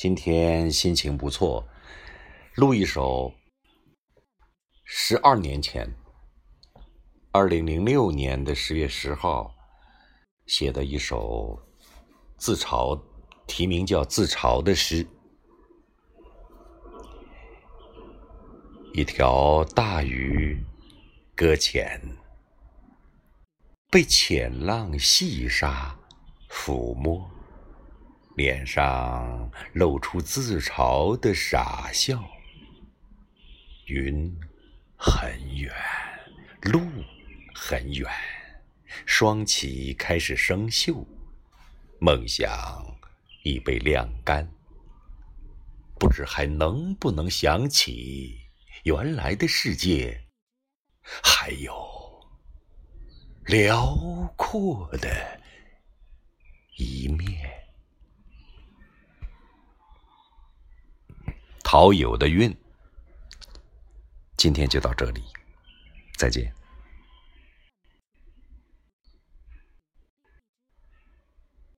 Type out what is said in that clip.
今天心情不错，录一首十二年前，二零零六年的十月十号写的一首自嘲，题名叫《自嘲》的诗。一条大鱼搁浅，被浅浪细沙抚摸，脸上露出自嘲的傻笑。云很远，路很远，双旗开始生锈，梦想已被晾干，不知还能不能想起。原来的世界还有辽阔的一面。陶友的运，今天就到这里，再见。